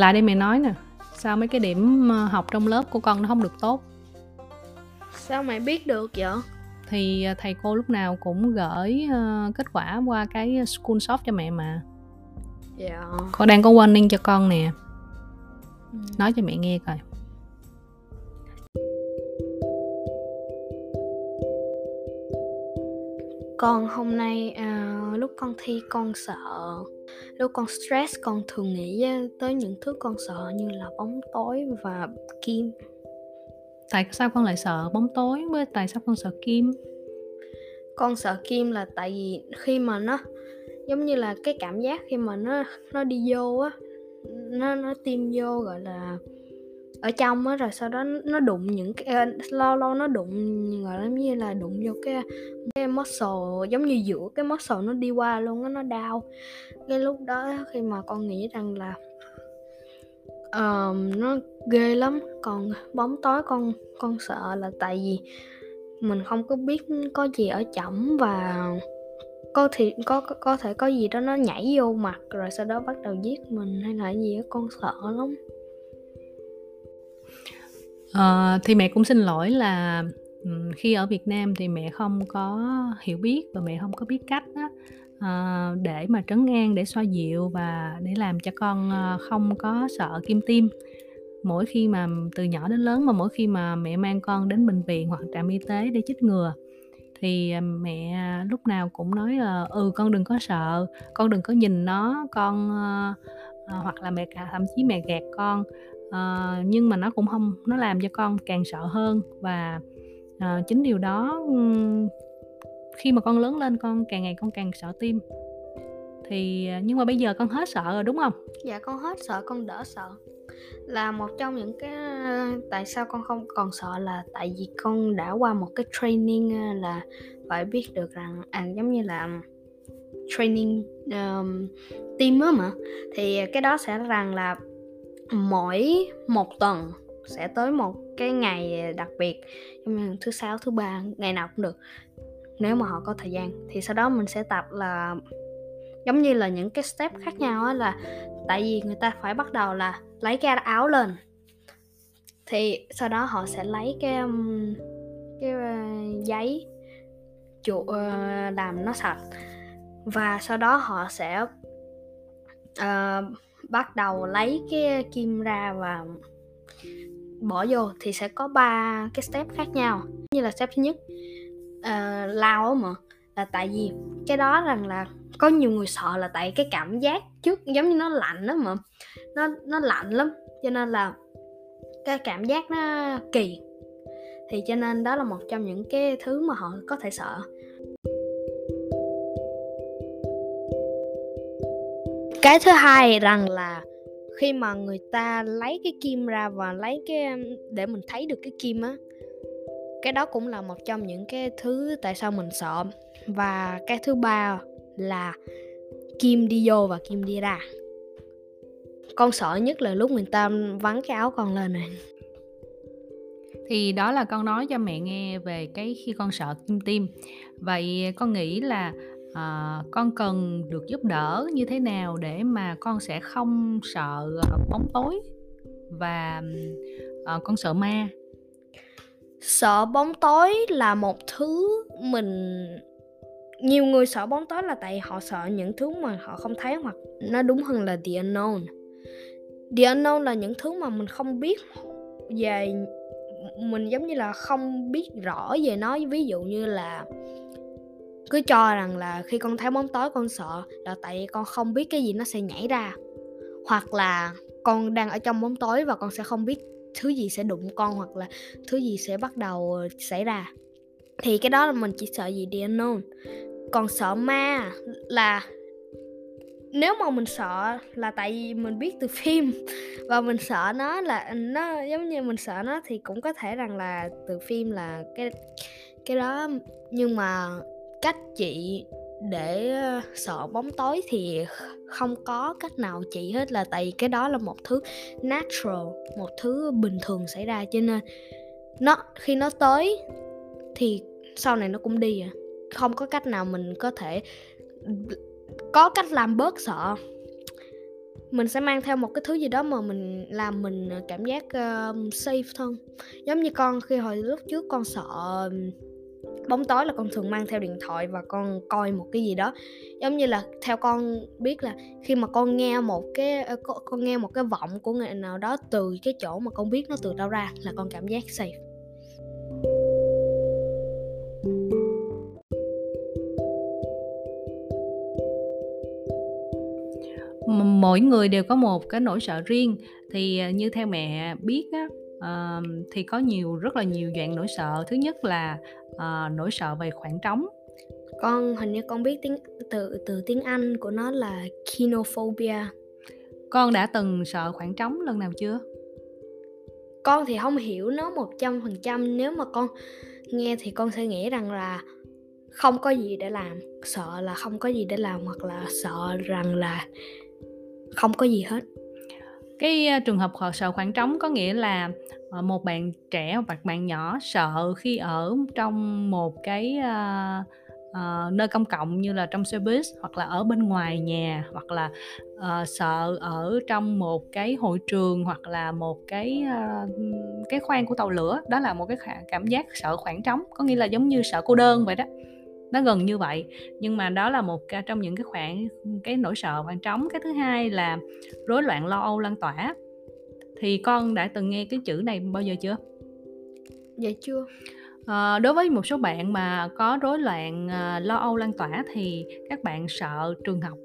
lại đây mẹ nói nè sao mấy cái điểm ờ, học trong lớp của con nó không được tốt? Sao mẹ biết được vậy? Thì ờ, thầy cô lúc nào cũng gửi uh, kết quả qua cái school shop cho mẹ mà. Dạ. Con đang có warning cho con nè. Ừ. nói cho mẹ nghe coi. Con hôm nay à, lúc con thi con sợ lúc con stress con thường nghĩ tới những thứ con sợ như là bóng tối và kim. Tại sao con lại sợ bóng tối với tại sao con sợ kim? Con sợ kim là tại vì khi mà nó giống như là cái cảm giác khi mà nó nó đi vô á nó nó tiêm vô gọi là ở trong á rồi sau đó nó đụng những cái ờ, lâu lâu nó đụng gọi là giống như là đụng vô cái cái muscle giống như giữa cái muscle nó đi qua luôn á nó đau. Cái lúc đó khi mà con nghĩ rằng là ờm, nó ghê lắm còn bóng tối con con sợ là tại vì mình không có biết có gì ở chậm và có thì có có- có thể có gì đó nó nhảy vô mặt rồi sau đó bắt đầu giết mình hay là gì đó con sợ lắm. Ờ, thì mẹ cũng xin lỗi là ừm, khi ở Việt Nam thì mẹ không có hiểu biết và mẹ không có biết cách á, ờ, để mà trấn an để xoa dịu và để làm cho con ờ, không có sợ kim tiêm mỗi khi mà từ nhỏ đến lớn mà mỗi khi mà mẹ mang con đến bệnh viện hoặc trạm y tế để chích ngừa thì à, mẹ ờ, lúc nào cũng nói là ừ con đừng có sợ con đừng có nhìn nó con ờ, ờ, hoặc là mẹ cả thậm chí mẹ gạt con uh, nhưng mà nó cũng không nó làm cho con càng sợ hơn và uh, chính điều đó um, khi mà con lớn lên con càng ngày con càng sợ tim. Thì ờ, nhưng mà bây giờ con hết sợ rồi đúng không? Dạ con hết sợ con đỡ sợ. Là một trong những cái tại sao con không còn sợ là tại vì con đã qua một cái training là phải biết được rằng à giống như là training um, team á mà. Thì cái đó sẽ rằng là mỗi một tuần sẽ tới một cái ngày đặc biệt như thứ sáu thứ ba ngày nào cũng được nếu mà họ có thời gian. Thì sau đó mình sẽ tập là giống như là những cái step khác nhau á là tại vì người ta phải bắt đầu là lấy cái áo lên. Thì sau đó họ sẽ lấy cái um, cái uh, giấy chủ uh, ờ, làm nó sạch. Và sau đó họ sẽ uh, bắt đầu lấy cái kim ra và bỏ vô thì sẽ có ba cái step khác nhau như là step thứ nhất uh, lao á mà là tại vì cái đó rằng là có nhiều người sợ là tại cái cảm giác trước giống như nó lạnh đó mà nó nó lạnh lắm cho nên là cái cảm giác nó kỳ. Thì cho nên đó là một trong những cái thứ mà họ có thể sợ. Cái thứ hai rằng là khi mà người ta lấy cái kim ra và lấy cái để mình thấy được cái kim á, cái đó cũng là một trong những cái thứ tại sao mình sợ. Và cái thứ ba là kim đi vô và kim đi ra. Con sợ nhất là lúc người ta vắn cái áo con lên này. Thì đó là con nói cho mẹ nghe về cái khi con sợ kim tim. Vậy con nghĩ là à, con cần được giúp đỡ như thế nào để mà con sẽ không sợ ờ, bóng tối và à, con sợ ma? Sợ bóng tối là một thứ mình nhiều người sợ bóng tối là tại họ sợ những thứ mà họ không thấy hoặc nó đúng hơn là the unknown. The unknown là những thứ mà mình không biết về mình giống như là không biết rõ về nó. Ví dụ như là cứ cho rằng là khi con thấy bóng tối con sợ là tại con không biết cái gì nó sẽ nhảy ra. Hoặc là con đang ở trong bóng tối và con sẽ không biết thứ gì sẽ đụng con hoặc là thứ gì sẽ bắt đầu xảy ra. Thì cái đó là mình chỉ sợ gì đi unknown. Còn sợ ma là nếu mà mình sợ là tại vì mình biết từ phim và mình sợ nó là, nó giống như mình sợ nó thì cũng có thể rằng là từ phim là cái cái đó. Nhưng mà cách chị để ờ, sợ bóng tối thì không có cách nào chị hết là tại vì cái đó là một thứ natural một thứ bình thường xảy ra cho nên nó khi nó tới thì sau này nó cũng đi à. Không có cách nào mình có thể có cách làm bớt sợ. Mình sẽ mang theo một cái thứ gì đó mà mình làm mình cảm giác uh, safe hơn giống như con khi hồi lúc trước con sợ bóng tối là con thường mang theo điện thoại và con coi một cái gì đó. Giống như là theo con biết là khi mà con nghe một cái ờ, con nghe một cái vọng của người nào đó từ cái chỗ mà con biết nó từ đâu ra là con cảm giác safe. Mỗi người đều có một cái nỗi sợ riêng. Thì ờ, như theo mẹ biết á uh, thì có nhiều rất là nhiều dạng nỗi sợ. Thứ nhất là uh, nỗi sợ về khoảng trống. Con hình như con biết tiếng từ từ tiếng Anh của nó là kinophobia con đã từng sợ khoảng trống lần nào chưa? Con thì không hiểu nó một trăm phần trăm. Nếu mà con nghe thì con sẽ nghĩ rằng là không có gì để làm. Sợ là không có gì để làm hoặc là sợ rằng là không có gì hết. Cái ờ, trường hợp sợ khoảng trống có nghĩa là Ờ, một bạn trẻ hoặc bạn nhỏ sợ khi ở trong một cái uh, uh, nơi công cộng như là trong xe buýt hoặc là ở bên ngoài nhà hoặc là uh, sợ ở trong một cái hội trường hoặc là một cái uh, cái khoang của tàu lửa. Đó là một cái cảm giác sợ khoảng trống có nghĩa là giống như sợ cô đơn vậy đó. Nó gần như vậy. Nhưng mà đó là một trong những cái khoảng cái nỗi sợ khoảng trống. Cái thứ hai là rối loạn lo âu lan tỏa thì con đã từng nghe cái chữ này bao giờ chưa? Dạ chưa. À, đối với một số bạn mà có rối loạn à, lo âu lan tỏa thì các bạn sợ trường học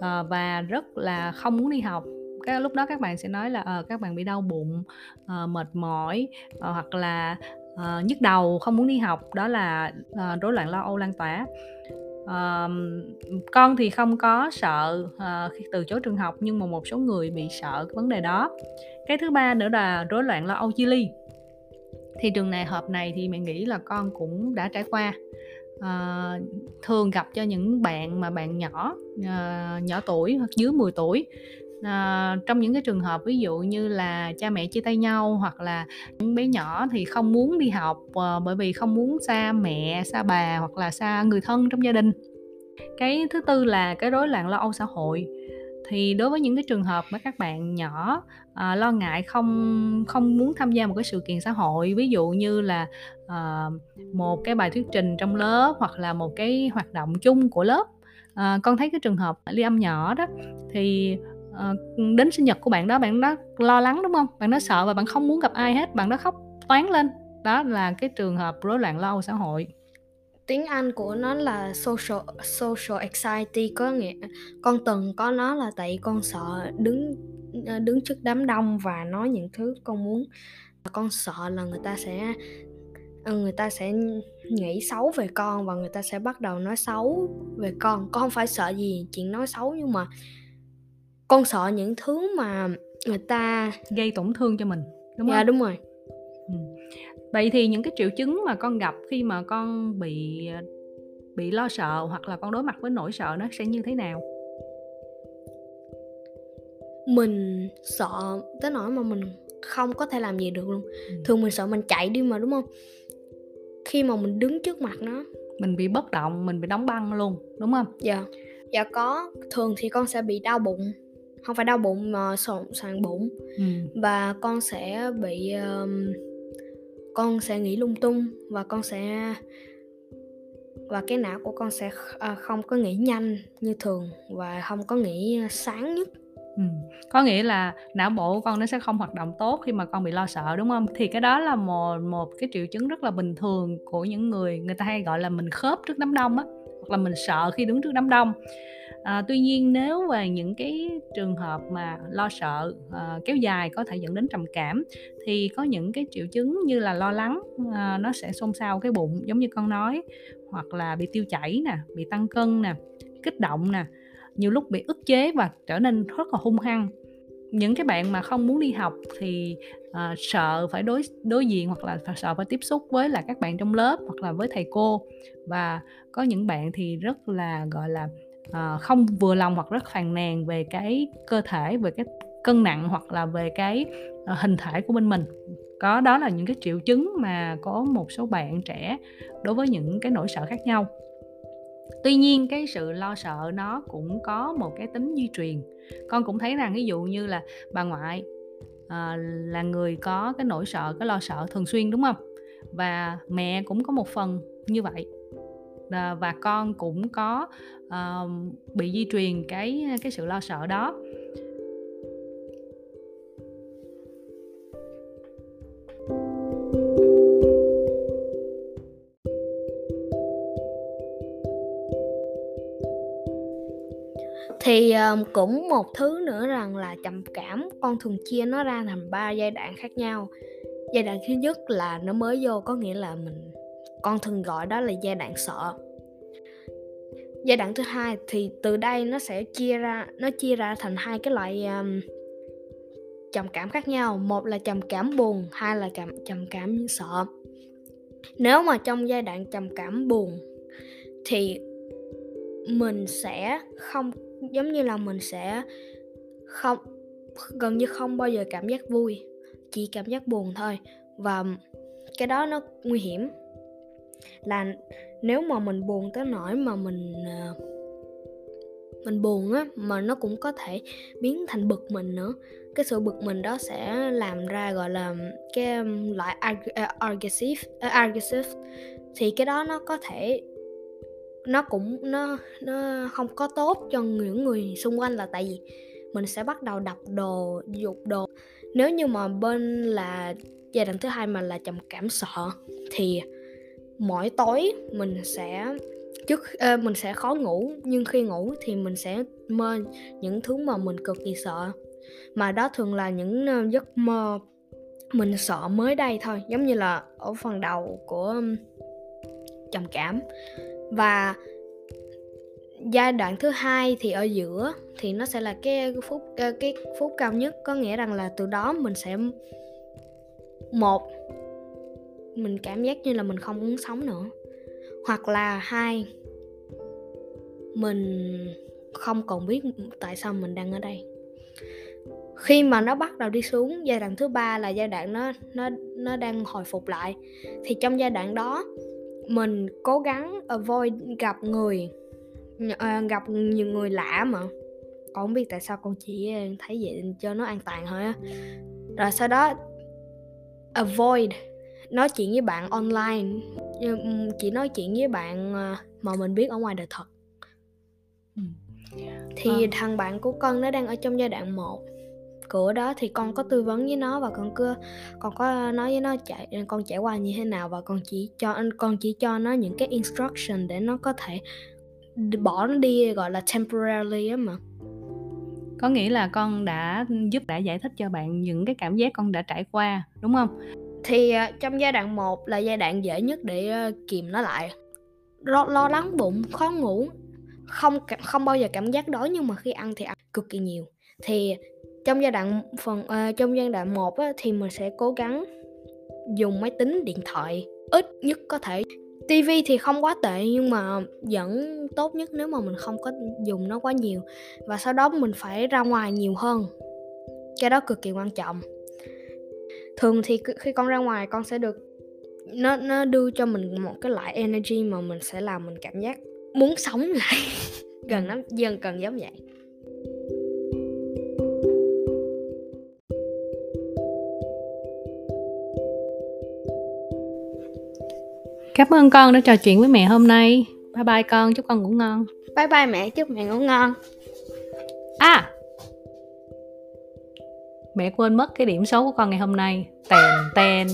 à, và rất là không muốn đi học. Cái lúc đó các bạn sẽ nói là à, các bạn bị đau bụng à, mệt mỏi à, hoặc là uh, nhức đầu không muốn đi học. Đó là uh, rối loạn lo âu lan tỏa uh, con thì không có sợ uh, khi từ chối trường học nhưng mà một số người bị sợ cái vấn đề đó. Cái thứ ba nữa là rối loạn lo âu chia ly. Thì trường này hợp này thì mẹ nghĩ là con cũng đã trải qua. Uh, thường gặp cho những bạn mà bạn nhỏ uh, nhỏ tuổi hoặc dưới 10 tuổi à, trong những cái trường hợp ví dụ như là cha mẹ chia tay nhau hoặc là những bé nhỏ thì không muốn đi học à, bởi vì không muốn xa mẹ xa bà hoặc là xa người thân trong gia đình. Cái thứ tư là cái rối loạn lo âu xã hội. Thì đối với những cái trường hợp mà các bạn nhỏ à, lo ngại không không muốn tham gia một cái sự kiện xã hội ví dụ như là à, một cái bài thuyết trình trong lớp hoặc là một cái hoạt động chung của lớp à, con thấy cái trường hợp ly âm nhỏ đó thì uh, đến sinh nhật của bạn đó bạn đó lo lắng đúng không? Bạn đó sợ và bạn không muốn gặp ai hết bạn đó khóc toán lên. Đó là cái trường hợp rối loạn lo xã hội. Tiếng Anh của nó là social social anxiety có nghĩa con từng có nó là tại con sợ đứng ờ, đứng trước đám đông và nói những thứ con muốn. Con sợ là người ta sẽ ờ, người ta sẽ nghĩ xấu về con và người ta sẽ bắt đầu nói xấu về con. Con không phải sợ gì chuyện nói xấu nhưng mà con sợ những thứ mà người ta gây tổn thương cho mình đúng dạ, không? Dạ đúng rồi. Ừ. Vậy thì những cái triệu chứng mà con gặp khi mà con bị bị lo sợ hoặc là con đối mặt với nỗi sợ nó sẽ như thế nào? Mình sợ tới nỗi mà mình không có thể làm gì được luôn. Ừ. Thường mình sợ mình chạy đi mà đúng không? Khi mà mình đứng trước mặt nó mình bị bất động, mình bị đóng băng luôn, đúng không? Dạ. Dạ có, thường thì con sẽ bị đau bụng không phải đau bụng mà sộn soạn bụng ừ. và con sẽ bị um, con sẽ nghĩ lung tung và con sẽ và cái não của con sẽ uh, không có nghĩ nhanh như thường và không có nghĩ sáng nhất Ừ. có nghĩa là não bộ của con nó sẽ không hoạt động tốt khi mà con bị lo sợ đúng không thì cái đó là một một cái triệu chứng rất là bình thường của những người người ta hay gọi là mình khớp trước đám đông á hoặc là mình sợ khi đứng trước đám đông à, tuy nhiên nếu về những cái trường hợp mà lo sợ à, kéo dài có thể dẫn đến trầm cảm thì có những cái triệu chứng như là lo lắng à, nó sẽ xôn xao cái bụng giống như con nói hoặc là bị tiêu chảy nè bị tăng cân nè kích động nè nhiều lúc bị ức chế và trở nên rất là hung hăng. Những cái bạn mà không muốn đi học thì à, sợ phải đối đối diện hoặc là sợ phải tiếp xúc với là các bạn trong lớp hoặc là với thầy cô. Và có những bạn thì rất là gọi là uh, không vừa lòng hoặc rất phàn nàn về cái cơ thể về cái cân nặng hoặc là về cái uh, hình thể của bên mình. Có đó là những cái triệu chứng mà có một số bạn trẻ đối với những cái nỗi sợ khác nhau. Tuy nhiên cái sự lo sợ nó cũng có một cái tính di truyền. Con cũng thấy rằng ví dụ như là bà ngoại à, là người có cái nỗi sợ cái lo sợ thường xuyên đúng không? Và mẹ cũng có một phần như vậy. Ờ, và con cũng có uh, bị di truyền cái cái sự lo sợ đó. Thì um, cũng một thứ nữa rằng là trầm cảm con thường chia nó ra thành ba giai đoạn khác nhau. Giai đoạn thứ nhất là nó mới vô có nghĩa là mình con thường gọi đó là giai đoạn sợ. Giai đoạn thứ hai thì từ đây nó sẽ chia ra nó chia ra thành hai cái loại um, trầm cảm khác nhau. Một là trầm cảm buồn hai là cảm trầm cảm sợ. Nếu mà trong giai đoạn trầm cảm buồn thì mình sẽ không giống như là mình sẽ không gần như không bao giờ cảm giác vui chỉ cảm giác buồn thôi. Và cái đó nó nguy hiểm là nếu mà mình buồn tới nỗi mà mình ờ, mình buồn á, mà nó cũng có thể biến thành bực mình nữa. Cái sự bực mình đó sẽ làm ra, gọi là, cái loại ờ, aggressive ờ, aggressive. Thì cái đó nó có thể, nó cũng, nó nó không có tốt cho những người xung quanh là tại vì mình sẽ bắt đầu đập đồ, dục đồ. Nếu như mà bên là giai đoạn thứ hai mà là trầm cảm sợ thì mỗi tối mình sẽ trước uh, mình sẽ khó ngủ nhưng khi ngủ thì mình sẽ mơ những thứ mà mình cực kỳ sợ. Mà đó thường là những uh, giấc mơ mình sợ mới đây thôi giống như là ở phần đầu của trầm cảm. Và giai đoạn thứ hai thì ở giữa thì nó sẽ là cái phút cái phút cao nhất. Có nghĩa rằng là từ đó mình sẽ một mình cảm giác như là mình không muốn sống nữa. Hoặc là hai, mình không còn biết tại sao mình đang ở đây. Khi mà nó bắt đầu đi xuống giai đoạn thứ ba là giai đoạn nó nó nó đang hồi phục lại, thì trong giai đoạn đó, mình cố gắng avoid gặp người ờ, gặp nhiều người lạ mà. Con không biết tại sao con chỉ thấy vậy cho nó an toàn thôi á. Rồi sau đó, avoid nói chuyện với bạn online. Chỉ nói chuyện với bạn ờ, mà mình biết ở ngoài đời thật. Thì à. thằng bạn của con nó đang ở trong giai đoạn 1 cửa đó thì con có tư vấn với nó và con cứ con có nói với nó chạy con trải qua như thế nào và con chỉ cho con chỉ cho nó những cái instruction để nó có thể bỏ nó đi gọi là temporarily á mà. Có nghĩa là con đã giúp đã giải thích cho bạn những cái cảm giác con đã trải qua đúng không thì à, trong giai đoạn 1 là giai đoạn dễ nhất để ờ, kìm nó lại. Lo, lo lắng bụng khó ngủ không không bao giờ cảm giác đói nhưng mà khi ăn thì ăn cực kỳ nhiều. Thì trong giai đoạn phần uh, trong giai đoạn 1 á, thì mình sẽ cố gắng dùng máy tính điện thoại ít nhất có thể. TV thì không quá tệ nhưng mà vẫn tốt nhất nếu mà mình không có dùng nó quá nhiều. Và sau đó mình phải ra ngoài nhiều hơn. Cái đó cực kỳ quan trọng thường thì khi con ra ngoài con sẽ được nó nó đưa cho mình một cái loại energy mà mình sẽ làm mình cảm giác muốn sống lại gần lắm dần cần giống vậy Cảm ơn con đã trò chuyện với mẹ hôm nay. Bye bye con, chúc con ngủ ngon. Bye bye mẹ, chúc mẹ ngủ ngon. À, mẹ quên mất cái điểm số của con ngày hôm nay. Tèn tèn.